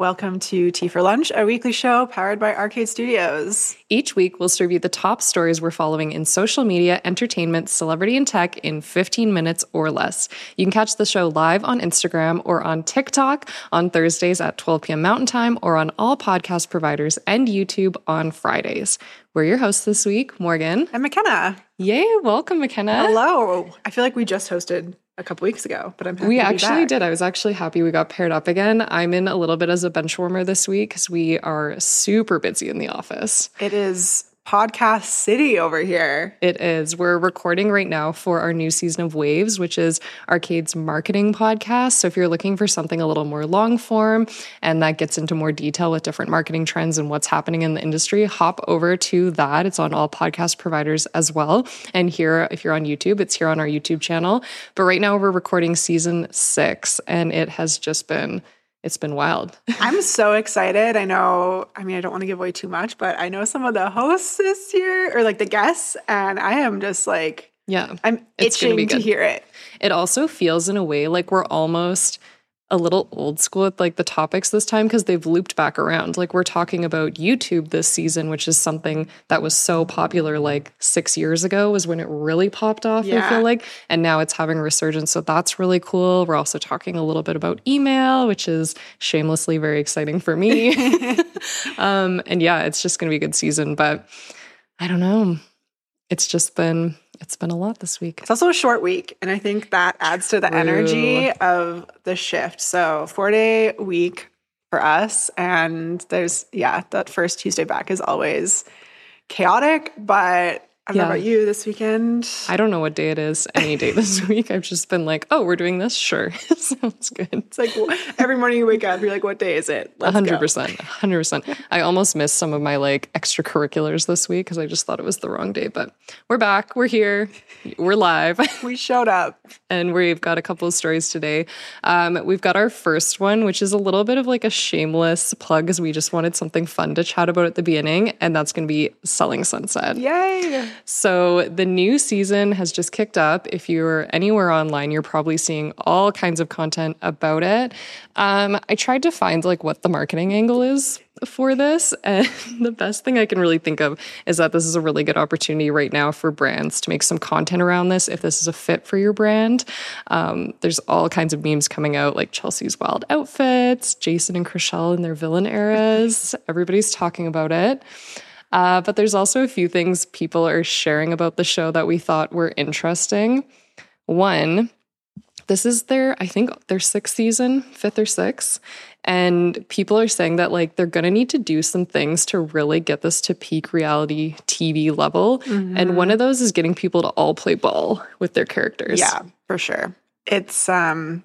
Welcome to Tea for Lunch, a weekly show powered by Arcade Studios. Each week, we'll serve you the top stories we're following in social media, entertainment, celebrity, and tech in 15 minutes or less. You can catch the show live on Instagram or on TikTok on Thursdays at 12 p.m. Mountain Time or on all podcast providers and YouTube on Fridays. We're your hosts this week, Morgan. And Mikenna. Yay, welcome, Mikenna. Hello. I feel like we just hosted a couple weeks ago, but I'm happy we to be actually did. I was actually happy we got paired up again. I'm in a little bit as a bench warmer this week because we are super busy in the office. It is podcast city over here. It is. We're recording right now for our new season of Waves, which is Arcade's marketing podcast. So if you're looking for something a little more long form and that gets into more detail with different marketing trends and what's happening in the industry, hop over to that. It's on all podcast providers as well. And here, if you're on YouTube, it's here on our YouTube channel. But right now we're recording season six and it has just been it's been wild. I'm so excited. I know, I mean, I don't want to give away too much, but I know some of the hosts this year or like the guests, and I am just like, yeah. I'm itching be to hear it. It also feels in a way like we're almost a little old school with like the topics this time because they've looped back around. Like we're talking about YouTube this season, which is something that was so popular like six years ago was when it really popped off, I feel like. And now it's having a resurgence. So that's really cool. We're also talking a little bit about email, which is shamelessly very exciting for me. um, and yeah, it's just gonna be a good season. But I don't know. It's just been it's been a lot this week. It's also a short week, and I think that adds to the True. energy of the shift. So, four day week for us, and there's yeah, that first Tuesday back is always chaotic. But I don't know about you this weekend. I don't know what day it is any day this week. I've just been like, oh, we're doing this? Sure. Sounds good. It's like every morning you wake up, you're like, "What day is it?" Let's 100%. 100%. I almost missed some of my like extracurriculars this week because I just thought it was the wrong day, but we're back. We're here. We're live. We showed up. and we've got a couple of stories today. Um, we've got our first one, which is a little bit of like a shameless plug because we just wanted something fun to chat about at the beginning, and that's going to be Selling Sunset. Yay! So the new season has just kicked up. If you're anywhere online, you're probably seeing all kinds of content about it. Um, I tried to find like what the marketing angle is for this, and the best thing I can really think of is that this is a really good opportunity right now for brands to make some content around this. If this is a fit for your brand, um, there's all kinds of memes coming out, like Chelsea's wild outfits, Jason and Chrishell in their villain eras. Everybody's talking about it. Uh, but there's also a few things people are sharing about the show that we thought were interesting. One, this is their, I think, their sixth season, fifth or sixth. And people are saying that like they're going to need to do some things to really get this to peak reality TV level. And one of those is getting people to all play ball with their characters. Yeah, for sure. It's um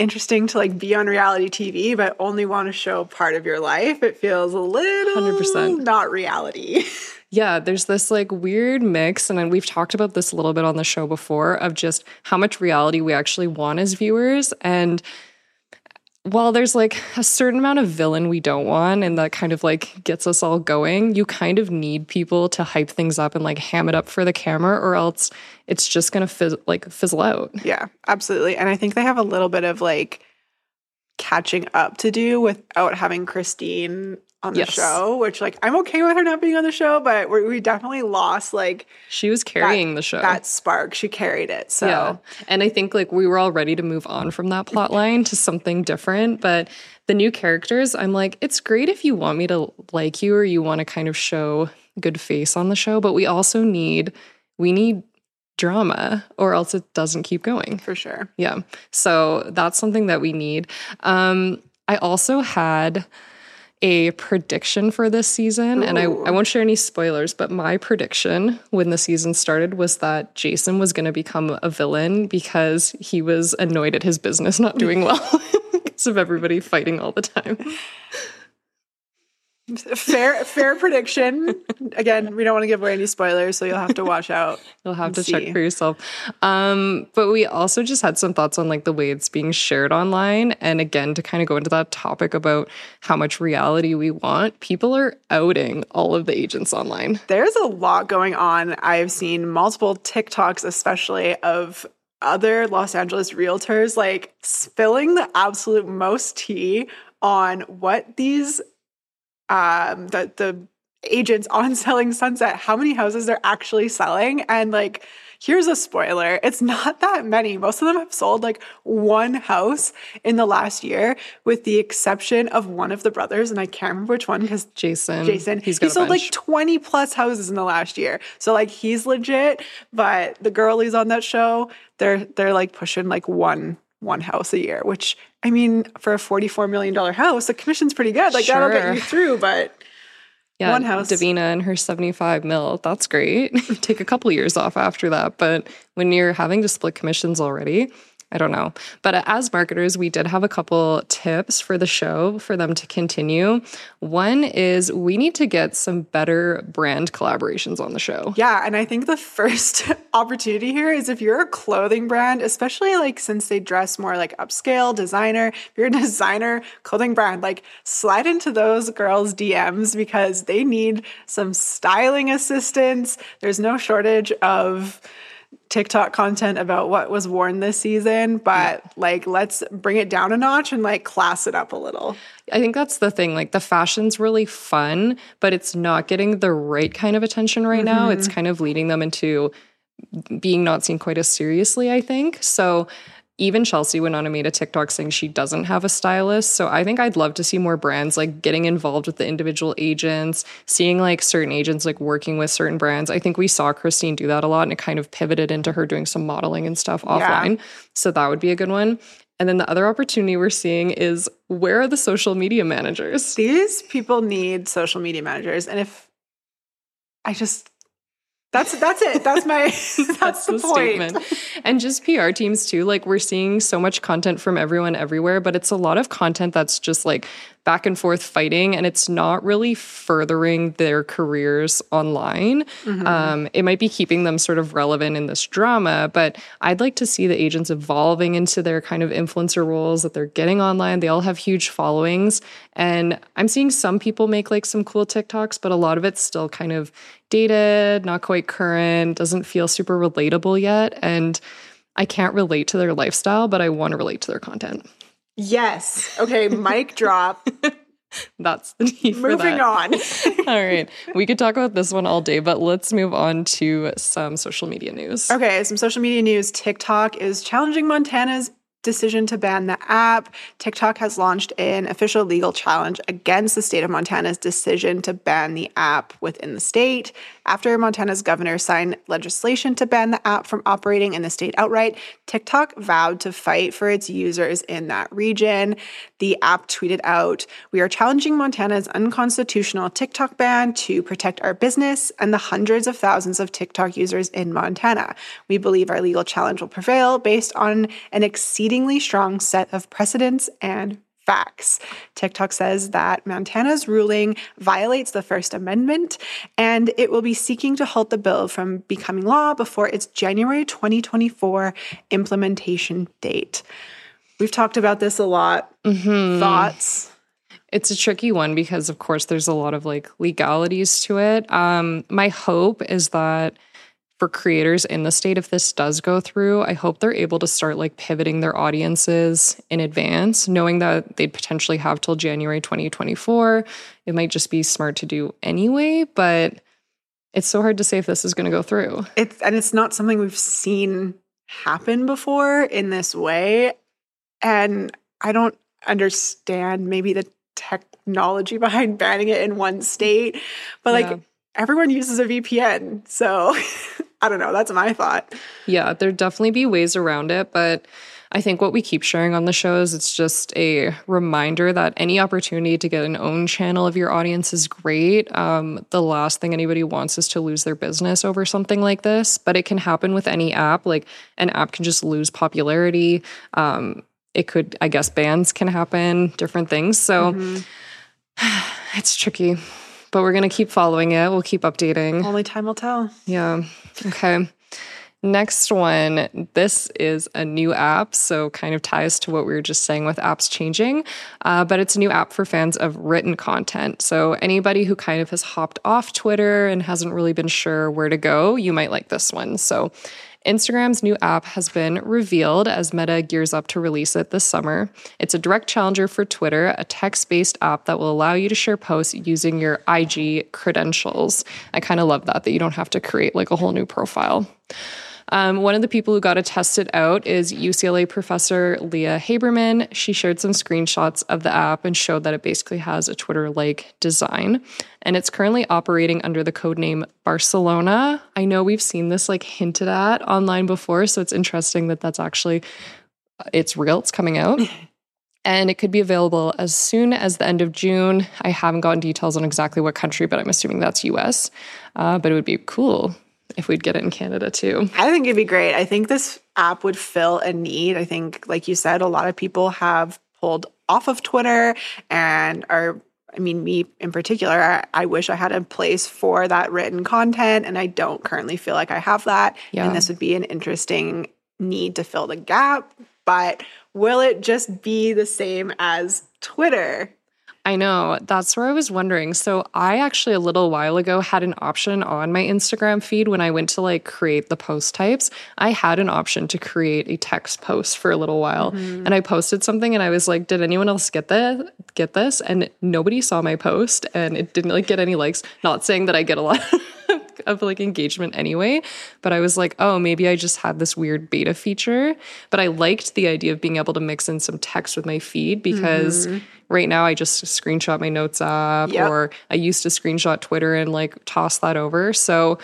interesting to like be on reality TV, but only want to show part of your life. It feels a little 100%. not reality. Yeah, there's this like weird mix, and then we've talked about this a little bit on the show before of just how much reality we actually want as viewers. And while there's like a certain amount of villain we don't want, and that kind of like gets us all going, you kind of need people to hype things up and like ham it up for the camera, or else it's just gonna fizz- like fizzle out. yeah, absolutely. And I think they have a little bit of like catching up to do without having Christine on the Yes. show, which like I'm okay with her not being on the show, but we we definitely lost like She was carrying the show. that spark. She carried it. So Yeah. And I think like we were all ready to move on from that plot line to something different. But the new characters, I'm like, it's great if you want me to like you or you want to kind of show good face on the show, but we also need we need drama or else it doesn't keep going. for sure. Yeah. So that's something that we need. Um, I also had a prediction for this season, and I, I won't share any spoilers, but my prediction when the season started was that Jason was going to become a villain because he was annoyed at his business not doing well because of everybody fighting all the time. Fair fair prediction. Again, we don't want to give away any spoilers, so you'll have to watch out. You'll have to and check for yourself. Um, but we also just had some thoughts on like the way it's being shared online. And again, to kind of go into that topic about how much reality we want, people are outing all of the agents online. There's a lot going on. I've seen multiple TikToks, especially of other Los Angeles realtors, like spilling the absolute most tea on what these um the the agents on selling sunset how many houses they're actually selling and like here's a spoiler it's not that many most of them have sold like one house in the last year with the exception of one of the brothers and i can't remember which one because Jason. jason He's he sold bunch. like 20 plus houses in the last year so like he's legit but the girlies on that show they're they're like pushing like one one house a year which i mean for a 44 million dollar house the commission's pretty good like that'll get you through but yeah, one house. Davina and her 75 mil. That's great. Take a couple years off after that. But when you're having to split commissions already, I don't know. But uh, as marketers, we did have a couple tips for the show for them to continue. One is we need to get some better brand collaborations on the show. Yeah, and I think the first opportunity here is if you're a clothing brand, especially like since they dress more like upscale designer, if you're a designer clothing brand, like slide into those girls' DMs because they need some styling assistance. There's no shortage of TikTok content about what was worn this season, but like let's bring it down a notch and like class it up a little. I think that's the thing. Like the fashion's really fun, but it's not getting the right kind of attention right now. It's mm-hmm. kind of leading them into being not seen quite as seriously, I think. So even Chelsea went on and made a TikTok saying she doesn't have a stylist. So I think I'd love to see more brands like getting involved with the individual agents, seeing like certain agents like working with certain brands. I think we saw Christine do that a lot and it kind of pivoted into her doing some modeling and stuff offline. So that would be a good one. And then the other opportunity we're seeing is where are the social media managers? These people need social media managers. And if I just that's that's it. That's my that's, the, point. And just PR teams too. Like we're seeing so much content from everyone everywhere, but it's a lot of content that's just like back and forth fighting and it's not really furthering their careers online. Mm-hmm. Um, it might be keeping them sort of relevant in this drama, but I'd like to see the agents evolving into their kind of influencer roles that they're getting online. They all have huge followings. And I'm seeing some people make like some cool TikToks, but a lot of it's still kind of dated, not quite current, doesn't feel super relatable yet. And I can't relate to their lifestyle, but I want to relate to their content. Yes. Okay, mic drop. That's the need Moving that. on. All right. We could talk about this one all day, but let's move on to some social media news. Okay, some social media news. TikTok is challenging Montana's decision to ban the app. TikTok has launched an official legal challenge against the state of Montana's decision to ban the app within the state. After Montana's governor signed legislation to ban the app from operating in the state outright, TikTok vowed to fight for its users in that region. The app tweeted out, We are challenging Montana's unconstitutional TikTok ban to protect our business and the hundreds of thousands of TikTok users in Montana. We believe our legal challenge will prevail based on an exceedingly strong set of precedents and facts. TikTok says that Montana's ruling violates the First Amendment and it will be seeking to halt the bill from becoming law before its January 2024 implementation date. We've talked about this a lot. Thoughts? It's a tricky one because, of course, there's a lot of like legalities to it. Um, my hope is that for creators in the state, if this does go through, I hope they're able to start like pivoting their audiences in advance, knowing that they'd potentially have till January 2024. It might just be smart to do anyway, but it's so hard to say if this is going to go through. It's and it's not something we've seen happen before in this way. And I don't understand maybe the technology behind banning it in one state, but like Yeah. everyone uses a VPN. So I don't know. That's my thought. Yeah, there'd definitely be ways around it, but I think what we keep sharing on the show is it's just a reminder that any opportunity to get an own channel of your audience is great. Um, the last thing anybody wants is to lose their business over something like this, but it can happen with any app. Like an app can just lose popularity. Um, it could, I guess, bans can happen, different things. So it's tricky, but we're going to keep following it. We'll keep updating. Only time will tell. Yeah. Okay. Next one. This is a new app, so kind of ties to what we were just saying with apps changing, uh, but it's a new app for fans of written content. So anybody who kind of has hopped off Twitter and hasn't really been sure where to go, you might like this one. So Instagram's new app has been revealed as Meta gears up to release it this summer. It's a direct challenger for Twitter, a text based app that will allow you to share posts using your IG credentials. I kind of love that, that you don't have to create like a whole new profile. Um, one of the people who got to test it out is UCLA professor Lia Haberman. She shared some screenshots of the app and showed that it basically has a Twitter like design. And it's currently operating under the code name Barcelona. I know we've seen this like hinted at online before, so it's interesting that that's actually it's real, it's coming out. and it could be available as soon as the end of June. I haven't gotten details on exactly what country, but I'm assuming that's US. Uh, but it would be cool if we'd get it in Canada too. I think it'd be great. I think this app would fill a need. I think, like you said, a lot of people have pulled off of Twitter and are I mean, me in particular, I, I, wish I had a place for that written content, and I don't currently feel like I have that. Yeah. And this would be an interesting need to fill the gap. But will it just be the same as Twitter? I know. That's where I was wondering. So, I actually a little while ago had an option on my Instagram feed when I went to like create the post types. I had an option to create a text post for a little while. Mm-hmm. And I posted something and I was like, did anyone else get this? Get this? And nobody saw my post and it didn't like get any likes. Not saying that I get a lot of like engagement anyway. But I was like, oh, maybe I just had this weird beta feature. But I liked the idea of being able to mix in some text with my feed because mm-hmm. right now I just screenshot my notes app yep. or I used to screenshot Twitter and like toss that over. So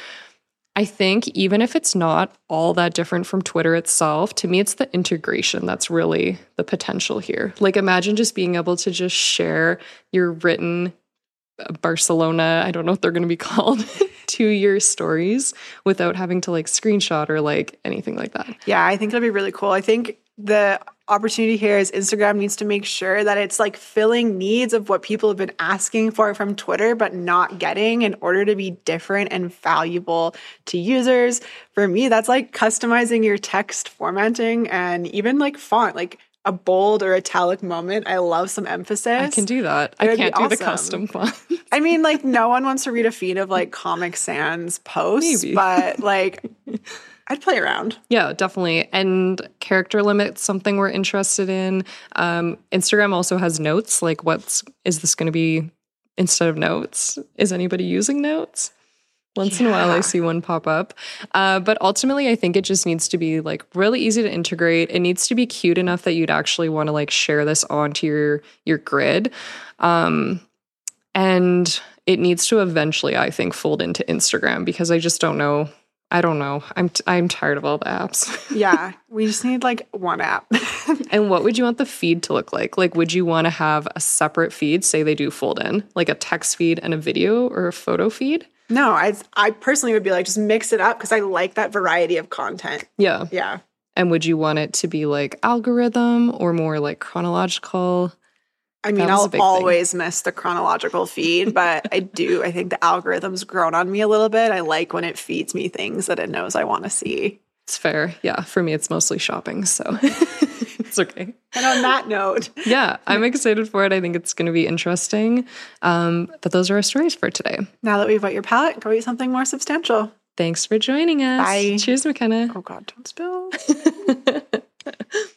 I think even if it's not all that different from Twitter itself, to me, it's the integration that's really the potential here. Like, imagine just being able to just share your written Barcelona, I don't know what they're going to be called, two year stories without having to like screenshot or like anything like that. Yeah, I think it'll be really cool. I think the opportunity here is Instagram needs to make sure that it's like filling needs of what people have been asking for from Twitter but not getting in order to be different and valuable to users. For me, that's like customizing your text formatting and even like font. Like a bold or italic moment. I love some emphasis. I can do that. It I can't do awesome. the custom font. I mean, like, no one wants to read a feed of like Comic Sans posts, Maybe. but like, I'd play around. Yeah, definitely. And character limits, something we're interested in. Um, Instagram also has notes. Like, what's is this going to be instead of notes? Is anybody using notes? Once yeah. in a while, I see one pop up. Uh, but ultimately, I think it just needs to be like really easy to integrate. It needs to be cute enough that you'd actually want to like share this onto your your grid. Um, and it needs to eventually, I think, fold into Instagram because I just don't know. I don't know. I'm t- I'm tired of all the apps. yeah, we just need like one app. and what would you want the feed to look like? Like, would you want to have a separate feed? Say they do fold in, like a text feed and a video or a photo feed. No, I I personally would be like just mix it up because I like that variety of content. Yeah. Yeah. And would you want it to be like algorithm or more like chronological? I mean, I'll always thing. miss the chronological feed, but I do. I think the algorithm's grown on me a little bit. I like when it feeds me things that it knows I want to see. It's fair. Yeah. For me, it's mostly shopping. So it's okay. And on that note, yeah, I'm excited for it. I think it's going to be interesting. Um, but those are our stories for today. Now that we've got your palate, go eat something more substantial. Thanks for joining us. Bye. Cheers, Mikenna. Oh, God, don't spill.